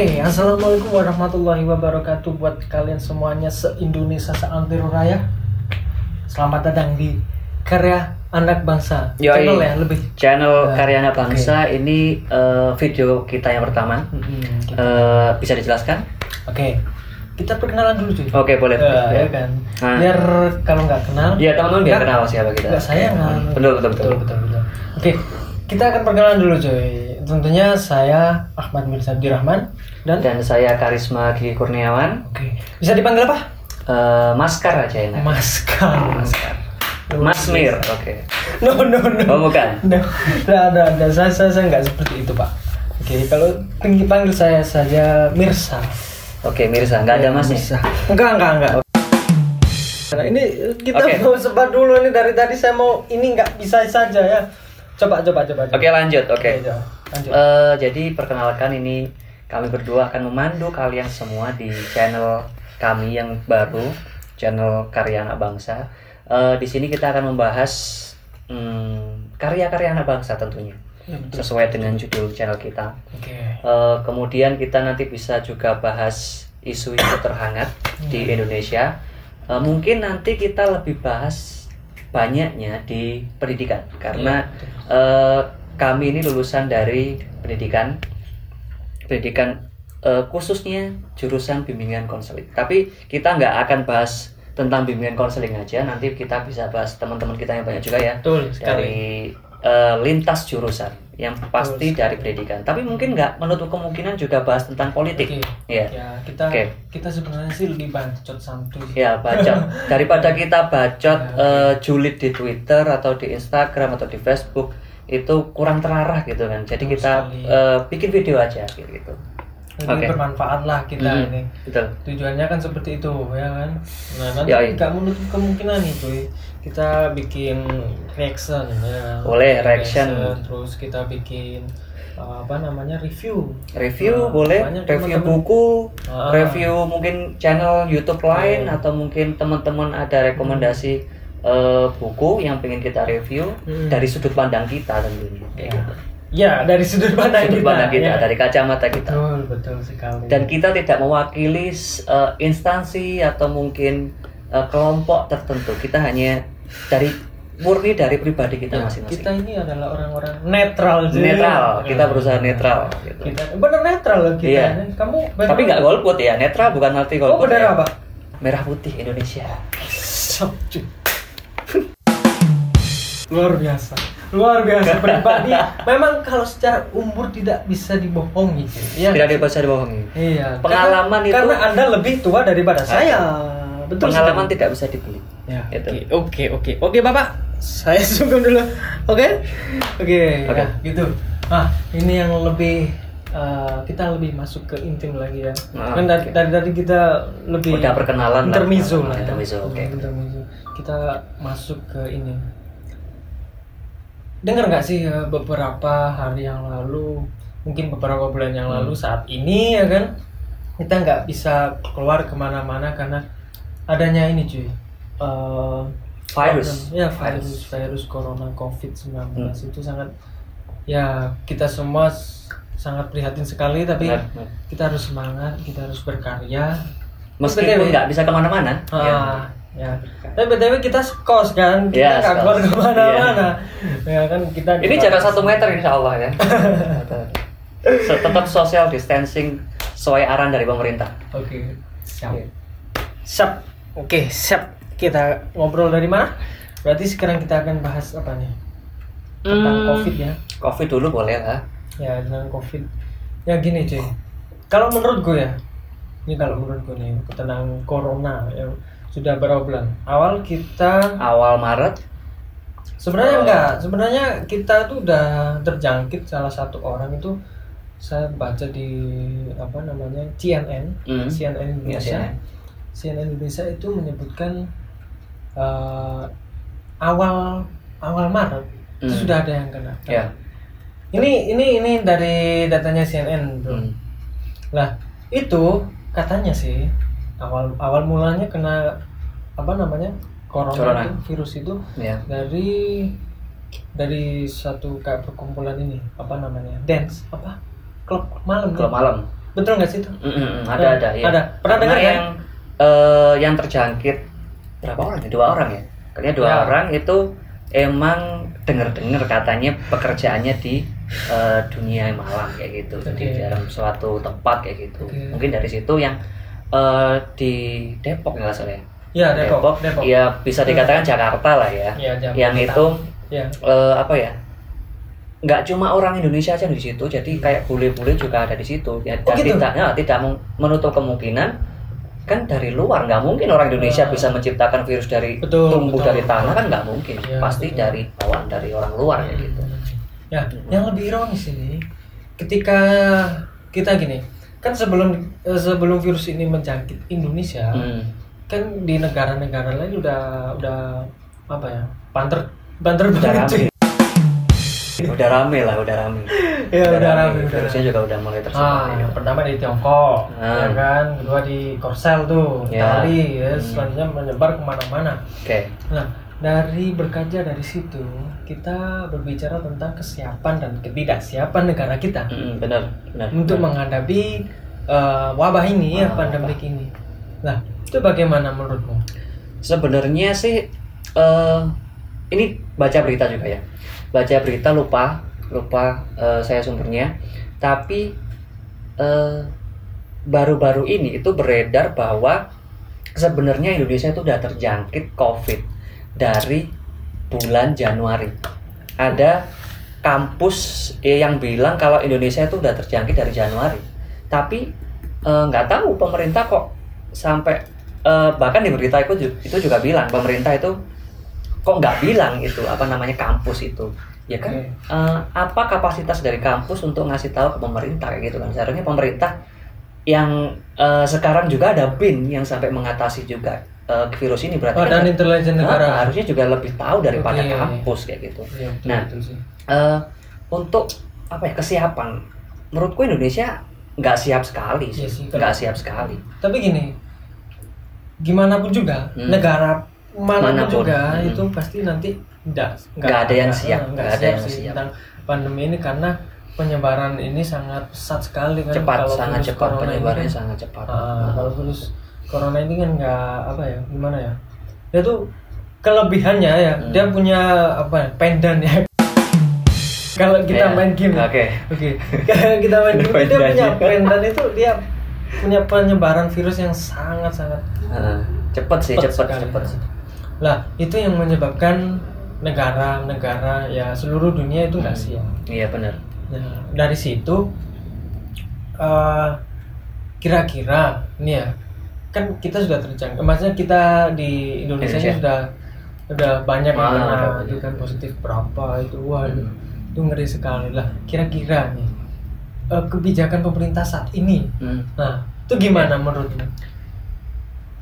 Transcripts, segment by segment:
Oke, assalamualaikum warahmatullahi wabarakatuh buat kalian semuanya se-Indonesia seantero raya. Selamat datang di karya anak bangsa. Yoi. Channel ya lebih. Channel Ya, Karya Anak Bangsa ini eh, video kita yang pertama. Mm-mm, gitu. Eh, bisa dijelaskan? Oke, kita perkenalan dulu cuy. Oke, boleh. Ya, ya kan. Nah. Biar kalau nggak kenal. Iya, teman-teman biar kenal siapa kita. nggak sayangan. Betul, betul, betul. betul, betul. Oke, kita akan perkenalan dulu cuy. Tentunya saya Ahmad Mirza Abdirrahman dan Dan saya Karisma Gigi Kurniawan. Oke, bisa dipanggil apa? Eh, Maskar aja enak. Maskar. Maskar. Mas Mir, oke. No, no, no. Oh, bukan. No, tidak ada, ada. Saya, saya, saya nggak seperti itu, Pak. Oke, kalau tinggi panggil saya saja Mirsa. Oke, Mirza, nggak ada masnya. Mirsa. Enggak, enggak, enggak. Nah, ini kita Oke. mau sebat dulu ini dari tadi saya mau ini nggak bisa saja ya. Coba, coba, coba. coba. Oke, lanjut. Oke. coba. Lanjut. Eh, jadi perkenalkan ini kami berdua akan memandu kalian semua di channel kami yang baru, channel Karya Anak Bangsa. Eh, di sini kita akan membahas hmm, karya-karya anak bangsa tentunya, Ya, betul. sesuai dengan judul channel kita. Oke. Eh, kemudian kita nanti bisa juga bahas isu-isu terhangat di Indonesia. Eh, mungkin nanti kita lebih bahas banyaknya di pendidikan karena eh, kami ini lulusan dari pendidikan pendidikan eh, khususnya jurusan bimbingan konseling. Tapi kita nggak akan bahas tentang bimbingan konseling aja. Nanti kita bisa bahas teman-teman kita yang banyak juga ya Betul sekali. dari eh, lintas jurusan yang pasti dari pendidikan. Tapi mungkin nggak menutup kemungkinan juga bahas tentang politik. Oke. Ya. Ya, kita Oke. kita sebenarnya sih lebih bacot santuy. Ya, bacot. Daripada kita bacot Ya, eh, julid di Twitter atau di Instagram atau di Facebook itu kurang terarah gitu kan. Jadi Betul kita sekali. eh, bikin video aja gitu. Lebih Oke. bermanfaat lah kita Mhm, ini. Betul. tujuannya kan seperti itu ya kan nah nanti Ya, iya. nggak menutup kemungkinan nih cuy kita bikin reaction ya Boleh, reaction. terus kita bikin uh, apa namanya review Review Nah, boleh, review teman-teman- buku, Ah. review mungkin channel YouTube lain Iya. atau mungkin teman-teman ada rekomendasi eh, buku yang pengen kita review Hmm. dari sudut pandang kita tentunya. ya. Gitu. ya dari sudut pandang Sudut kita, pandang kita, ya. dari kacamata kita. betul betul sekali dan kita tidak mewakili uh, instansi atau mungkin uh, kelompok tertentu kita hanya dari murni dari pribadi kita Ya, masing-masing kita ini adalah orang-orang netral cuy. netral kita Ya. berusaha netral gitu. kita bener netral loh kita Iya. kamu tapi nggak golput ya netral bukan arti oh golput bener ya. apa merah putih Indonesia. Luar biasa luar biasa pribadi memang kalau secara umur tidak bisa dibohongi. Iya. tidak bisa dibohongi iya Pengalaman karena, itu- karena anda lebih tua daripada saya betul pengalaman sekali. tidak bisa dibeli ya Gitu. oke oke oke bapak saya sungguh dulu oke oke Oke. ya, gitu ah ini yang lebih eh, kita lebih masuk ke intim lagi ya Ah, kan dari, oke. dari tadi kita lebih Udah perkenalan lah. intermezzo lah ya. Intermezzo, oke. Intermezzo. kita masuk ke ini dengar nggak sih ya, beberapa hari yang lalu mungkin beberapa bulan yang Hmm. lalu saat ini ya kan kita nggak bisa keluar ke mana-mana karena adanya ini cuy Eh, virus ya virus virus corona covid 19 Hmm. itu sangat ya kita semua sangat prihatin sekali tapi Benar. kita harus semangat kita harus berkarya meskipun nggak bisa ke mana-mana ya. ah, ya. Tapi btw kita kos kan kita Ya, nggak keluar sekos. ke mana-mana ya kan kita Ini jarak satu meter insya Allah ya. Tetap social distancing sesuai arahan dari pemerintah. oke siap Oke. siap oke siap kita ngobrol dari mana berarti sekarang kita akan bahas apa nih tentang Hmm. covid ya Covid dulu boleh lah. ya dengan covid ya gini cuy kalau menurut gue ya ini kalau menurut gue nih tentang corona yang sudah berapa bulan awal kita Awal Maret. sebenarnya Oh. enggak sebenarnya kita tuh udah terjangkit salah satu orang itu saya baca di apa namanya CNN Hmm. CNN Indonesia CNN. CNN Indonesia itu menyebutkan eh, awal awal Maret itu Hmm. sudah ada yang kena Ya. ini ini ini dari datanya CNN bro. Hmm. Lah itu katanya sih awal awal mulanya kena apa namanya corona, Corona. itu virus itu Ya. dari dari satu kayak perkumpulan ini apa namanya dance apa klub malam Kalau malam. betul nggak sih itu Mm, mm, mm, ada Hmm, ada ya. ada. Pernah dengar, kan? yang eh, yang terjangkit berapa orang? ya? Dua orang ya. Kayaknya dua Ya. orang itu emang dengar-dengar katanya pekerjaannya di eh, dunia malam kayak gitu. Jadi Oke. dalam suatu tempat kayak gitu. Oke. Mungkin dari situ yang eh, di Depok nggak salah ya. ya Depok Depok Ya bisa dikatakan Jakarta lah ya. Ya, Jakarta. Yang itu ya eh, apa ya? nggak cuma orang Indonesia aja di situ, jadi kayak bule-bule juga ada di situ. Ya, Oh, gitu? tidak, ya, tidak menutup kemungkinan kan dari luar nggak mungkin orang Indonesia Ah. bisa menciptakan virus dari Betul, tumbuh betul. dari tanah kan nggak mungkin, Ya, pasti betul. dari bawaan dari orang luar kayak gitu. Ya, yang lebih ironis ini ketika kita gini, kan sebelum eh, sebelum virus ini menjangkit Indonesia, Hmm. kan di negara-negara lain udah udah apa ya? Banter banter Udah rame, udah rame lah, udah rame. Ya, udah rame, udah Virusnya juga udah mulai tersebar. Ah, ya. yang pertama di Tiongkok, Ah. ya kan, kedua di Korsel tuh, Ya. Itali, ya, Hmm. selanjutnya menyebar ke mana-mana. Oke, Nah, dari berkaca dari situ, kita berbicara tentang kesiapan dan ketidaksiapan negara kita Mm, benar, benar. untuk benar. menghadapi uh, wabah ini, ya, Wabah. pandemik ini. Nah, itu bagaimana menurutmu? Sebenarnya sih eh ini baca berita juga ya. Baca berita lupa lupa eh, saya sumbernya. Tapi eh, baru-baru ini itu beredar bahwa sebenarnya Indonesia itu sudah terjangkit COVID dari bulan Januari. Ada kampus eh, yang bilang kalau Indonesia itu sudah terjangkit dari Januari. Tapi eh, nggak tahu pemerintah kok sampai eh, bahkan di berita itu itu juga bilang pemerintah itu kok nggak bilang itu apa namanya kampus itu. Ya kan? Eh, apa kapasitas dari kampus untuk ngasih tahu ke pemerintah kayak gitu kan? Seharusnya pemerintah yang eh, sekarang juga ada BIN yang sampai mengatasi juga eh, virus ini berarti Oh, kan dan intelijen negara. harusnya juga lebih tahu daripada Oke. kampus kayak gitu Iya, betul, Nah. betul sih. Eh, untuk apa ya kesiapan menurutku Indonesia nggak siap sekali sih Iya sih, nggak siap sekali Tapi gini, gimana pun juga Hmm. negara mana pun Mana pun. juga Hmm. itu pasti nanti enggak Nggak ada yang siap, enggak nggak ada siap yang sih siap. tentang pandemi ini karena penyebaran ini sangat pesat sekali kan cepat Kalau sangat cepat ini penyebarannya kan- sangat cepat Ah, kalau virus corona ini kan nggak apa ya gimana ya dia tuh kelebihannya ya Hmm. dia punya apa ya, pendan ya kalau kita Iya. main game ya. oke Oke, kalau kita main game dia punya pendan itu dia punya penyebaran virus yang sangat sangat Heeh. cepet sih sekali. cepet sih. lah itu yang menyebabkan negara-negara ya seluruh dunia itu nggak siap. iya benar Nah dari situ eh, kira-kira ini ya kan kita sudah terjangkit, maksudnya kita di Indonesia, ini Indonesia. sudah sudah banyak yang Ah, banyak. itu kan positif berapa itu wah Hmm. itu ngeri sekali lah kira-kira nih eh, kebijakan pemerintah saat ini Hmm. nah itu gimana menurutmu?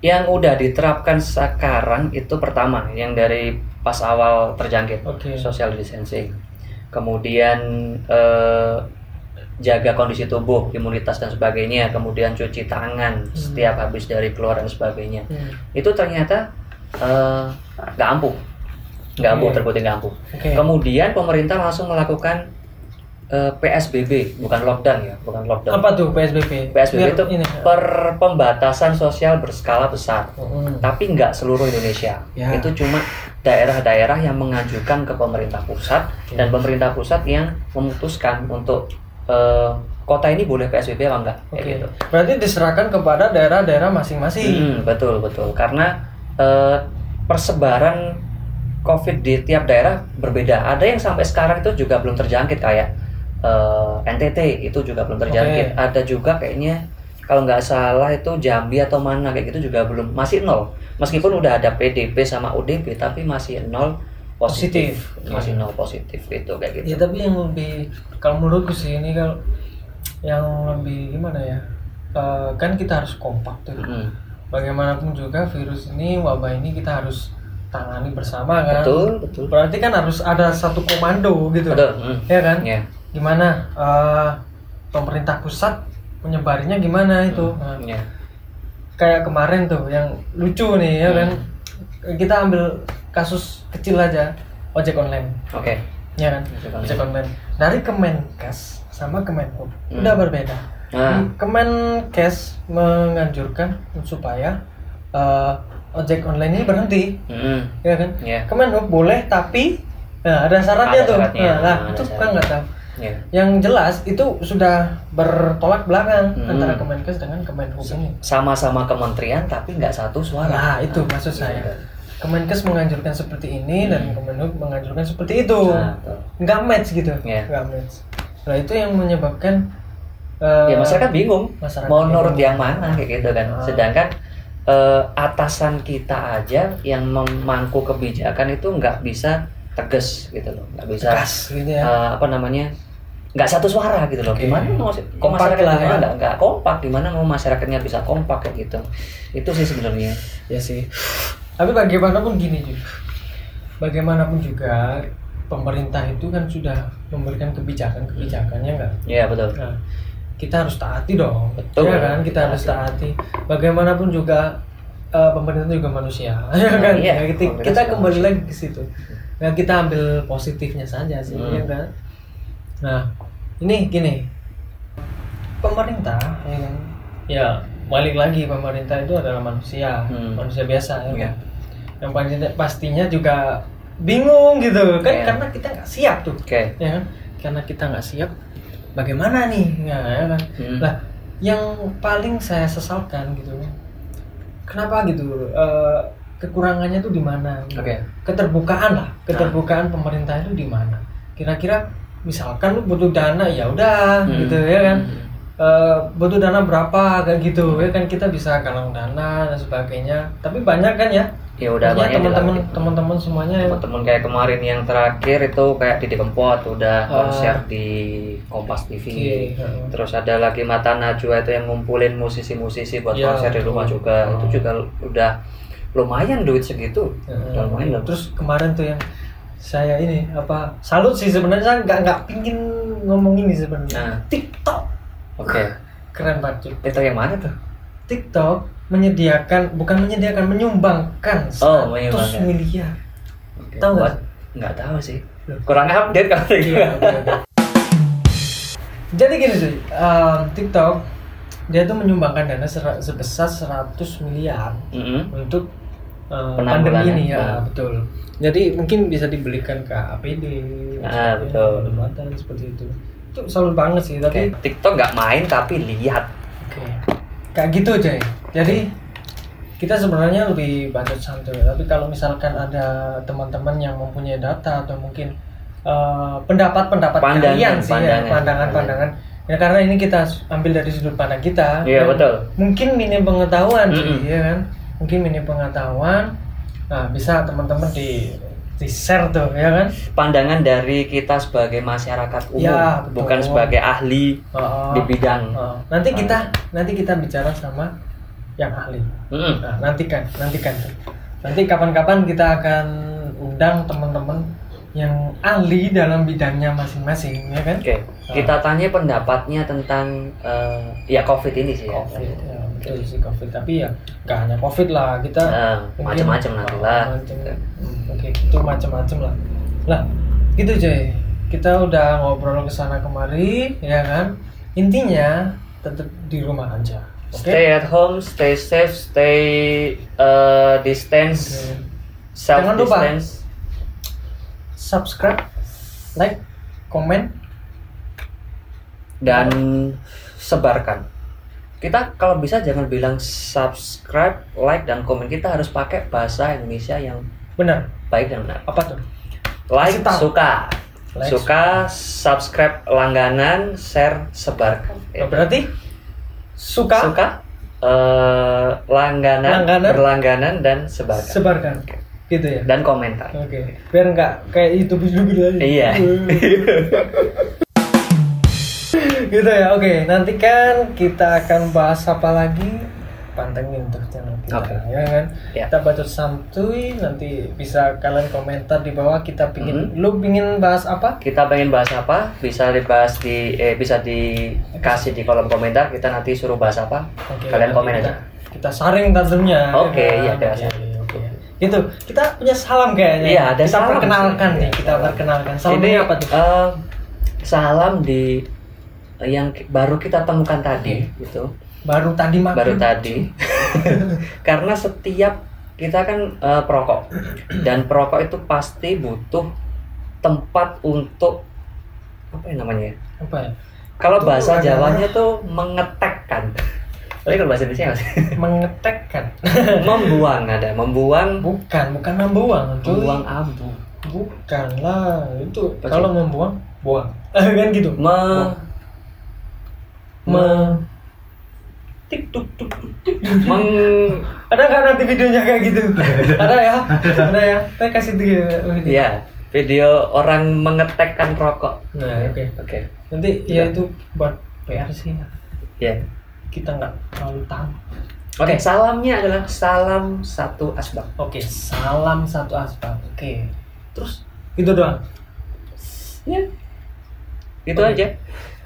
yang udah diterapkan sekarang itu pertama yang dari pas awal terjangkit Oke. social distancing kemudian eh, jaga kondisi tubuh imunitas dan sebagainya kemudian cuci tangan setiap habis dari keluar dan sebagainya Hmm. itu ternyata eh, nggak ampuh nggak ampuh Oke. terbukti nggak ampuh Oke. kemudian pemerintah langsung melakukan eh, PSBB bukan lockdown ya bukan lockdown Apa tuh PSBB? PSBB Biar itu ini. per pembatasan sosial berskala besar Mm. tapi nggak seluruh Indonesia Ya. itu cuma daerah-daerah yang mengajukan ke pemerintah pusat dan pemerintah pusat yang memutuskan untuk eh, kota ini boleh PSBB apa enggak kayak Oke. gitu Berarti diserahkan kepada daerah-daerah masing-masing. Mm, betul betul karena eh, persebaran COVID di tiap daerah berbeda ada yang sampai sekarang itu juga belum terjangkit kayak eh, NTT itu juga belum terjangkit Oke. ada juga kayaknya kalau nggak salah itu Jambi atau mana kayak gitu juga belum masih nol meskipun udah ada PDP sama UDP tapi masih nol positif, Positif. masih nol positif itu kayak gitu Ya tapi yang lebih kalau menurutku sih ini kalau yang lebih gimana ya? Eh, kan kita harus kompak tuh. Mm, Bagaimanapun juga virus ini, wabah ini kita harus tangani bersama kan. betul betul Berarti kan harus ada satu komando gitu. betul mm, Ya kan? ya Gimana eh, pemerintah pusat menyebarinya gimana itu? Nah, ya kayak kemarin tuh yang lucu nih ya Hmm. kan kita ambil kasus kecil aja ojek online oke ya kan Ojek online. ojek online dari Kemenkes sama Kemenhub Hmm. udah berbeda Nah. Kemenkes menganjurkan supaya eh, ojek online ini berhenti, Mm-mm. ya kan? Ya. Kemenhub boleh tapi nah, ada syaratnya Ada tuh. syaratnya, Nah, nah, itu kan nggak tahu. Ya. Yang jelas itu sudah bertolak belakang Hmm. antara Kemenkes dengan Kemenhub ini. Sama-sama kementerian tapi nggak satu suara. Nah, itu maksud iya, saya. Kemenkes menganjurkan seperti ini dan Kemenhub menganjurkan seperti itu. Nah. Nggak match gitu. Iya. Nggak match. Nah, itu yang menyebabkan eh, ya masyarakat bingung masyarakat mau nurut yang mana kayak gitu kan Ah. sedangkan eh, atasan kita aja yang memangku kebijakan itu nggak bisa tegas gitu loh nggak bisa keras gitu ya. eh, apa namanya nggak satu suara gitu loh gimana mau kok Kompak masyarakat lah gimana ya. nggak nggak kompak gimana mau masyarakatnya bisa kompak kayak gitu itu sih sebenarnya Ya sih. Tapi bagaimanapun gini juga. Bagaimanapun juga pemerintah itu kan sudah memberikan kebijakan-kebijakannya enggak? ya betul Nah, kita harus taati dong. Betul. Ya kan? Kita harus taati. Bagaimanapun juga eh, pemerintah juga manusia. Ya kan? iya. Ya, kita, kita kembali manusia. lagi ke situ. Nah, kita ambil positifnya saja sih, Hmm. ya kan? Nah, ini gini. Pemerintah ya kan? Ya, balik lagi pemerintah itu adalah manusia, Hmm. manusia biasa ya. Iya. kan? Yang pastinya, pastinya juga bingung gitu. Kan Iya. karena kita nggak siap tuh. Oke. Ya kan? Karena kita nggak siap bagaimana nih? Ya, ya kan? Hmm. lah yang paling saya sesalkan gitu kenapa gitu? Eh, kekurangannya tuh di mana? Gitu. Oke. keterbukaan lah. Keterbukaan pemerintah itu di mana? Kira-kira misalkan lu butuh dana ya udah Hmm. gitu ya kan? Hmm. Eh, butuh dana berapa kayak gitu ya kan? Kita bisa galang dana dan sebagainya. Tapi banyak kan ya ya udah Maksudnya banyak teman-teman teman-teman semuanya yang teman-teman kayak kemarin yang terakhir itu kayak Didi Kempot udah Ah. konser di Kompas TV heeh. terus ada lagi Mata Najwa itu yang ngumpulin musisi-musisi buat Ya, konser di rumah betul. juga. Oh. itu juga udah lumayan duit segitu. Ya, udah lumayan terus kemarin tuh yang saya ini apa salut sih sebenarnya. Saya nggak nggak pingin ngomong ini sebenarnya. Nah. TikTok. Oke. Keren banget itu yang mana tuh? TikTok menyediakan bukan menyediakan menyumbangkan 100 Oh, menyumbangkan. miliar Oke, Tahu nggak? nggak tahu sih kurang update kalau kayak gitu. Iya, oke. jadi gini cuy um, TikTok dia tuh menyumbangkan dana sebesar 100 miliar Mm-mm. untuk uh, pandemi ini ya Nah. betul jadi mungkin bisa dibelikan ke APD Ah, betul. obat-obatan seperti itu itu salut banget sih tapi Oke, TikTok nggak main tapi lihat Oke. Kayak gitu aja. Jadi kita sebenarnya lebih bacot santuy. Tapi kalau misalkan ada teman-teman yang mempunyai data atau mungkin eh, pendapat-pendapat Pandangan, kalian sih pandangan, ya, pandangan-pandangan. Ya karena ini kita ambil dari sudut pandang kita. Iya, Dan betul. Mungkin minim pengetahuan sih, Mm-mm. ya kan? Mungkin minim pengetahuan. Nah, bisa teman-teman di di share tuh, ya kan? pandangan dari kita sebagai masyarakat umum Ya, betul. bukan sebagai ahli Oh, di bidang oh. Nanti kita nanti kita bicara sama yang ahli. Mm-mm. Nah, nantikan, nantikan. Nanti kapan-kapan kita akan undang teman-teman yang ahli dalam bidangnya masing-masing, ya kan? Oke, kita tanya pendapatnya tentang eh, ya COVID ini sih ya. Covid, ya, betul sih Covid. Tapi ya nggak hanya Covid lah, kita Nah, macam-macam nanti lah. Oh, macam- hmm, Oke, itu macam-macam lah. Lah, gitu Jay. Kita udah ngobrol ke sana kemari, ya kan? Intinya tetap di rumah aja. Oke. Stay at home, stay safe, stay eh, distance, Oke. self Jangan lupa. distance. Subscribe, like, komen, dan sebarkan. Kita kalau bisa jangan bilang subscribe, like dan komen kita harus pakai bahasa Indonesia yang benar. baik dan benar. Apa tuh? Like suka, Like, suka, subscribe langganan, share sebarkan. Oh, berarti suka, suka, eh, langganan, Langganan. berlangganan dan sebarkan sebarkan, gitu ya. dan komentar. Oke, biar nggak kayak itu video aja. Iya. gitu ya. Oke, nanti kan kita akan bahas apa lagi? Pantengin tuh channel kita, Oke. ya kan? Ya. Kita bacot santuy, nanti bisa kalian komentar di bawah. Kita pingin, Mhm. lu pingin bahas apa? Kita pengen bahas apa? Bisa dibahas di eh, bisa dikasih di kolom komentar. Kita nanti suruh bahas apa? Oke, Kalian komen kita, aja. Kita saring tentunya. Oke, ya iya, kan? biasa. Oke, oke. Itu kita punya salam kayaknya. Iya, ada kita salam. perkenalkan nih, kita Iya. perkenalkan. Salamnya Ini apa tuh? eh, salam di yang baru kita temukan tadi gitu. Baru tadi makan baru tadi. Karena setiap kita kan eh, perokok. Dan perokok itu pasti butuh tempat untuk apa ya namanya ya? apa ya? Kalau bahasa Jawanya tuh mengetekkan. Tapi kalau bahasa Indonesia apa sih? mengetekkan. Membuang ada membuang bukan bukan membuang membuang abu. Bukan lah itu kalau membuang buang. Kan gitu. Me me tik tuk tuk meng ada nggak nanti videonya kayak gitu? Ada ya? Ada ya? Saya kasih dia gitu. ya video. Orang mengetekkan rokok. Nah oke. oke. Nanti ya itu buat PR sih. Ya kita nggak terlalu tahu oke salamnya adalah salam satu asbak. Oke salam satu aspal oke. Terus? Gitu doang? Ya. Itu Oke. aja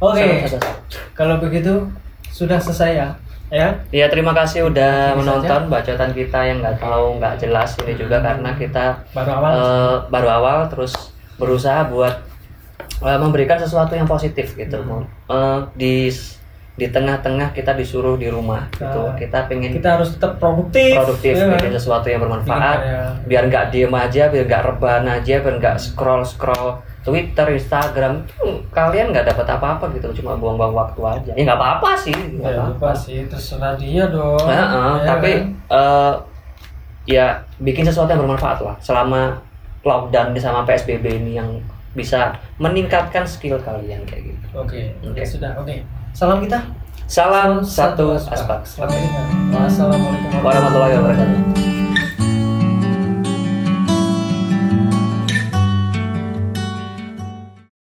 oke Salam satu asbak. kalau begitu sudah selesai ya ya Ya terima kasih udah Ini menonton bacotan kita yang nggak tahu nggak jelas ini juga karena kita baru awal eh, baru awal terus berusaha buat eh, memberikan sesuatu yang positif gitu. Hmm. Eh, di di tengah-tengah kita disuruh di rumah gitu. Ah. Kita pengen kita harus tetap produktif produktif ya bikin sesuatu yang bermanfaat Bikin kayak- biar nggak diem aja biar nggak rebahan aja biar nggak scroll scroll Twitter Instagram Tuh, kalian nggak dapat apa-apa gitu cuma buang-buang waktu aja ya nggak apa-apa sih nggak ya apa-apa sih terserah dia dong Nah, eh, Ya tapi eh, ya bikin sesuatu yang bermanfaat lah selama lockdown ini sama PSBB ini yang bisa meningkatkan skill kalian kayak gitu. oke Oke. ya sudah oke salam kita Salam satu aspak. selamat tinggal wassalamualaikum Warahmatullahi wabarakatuh.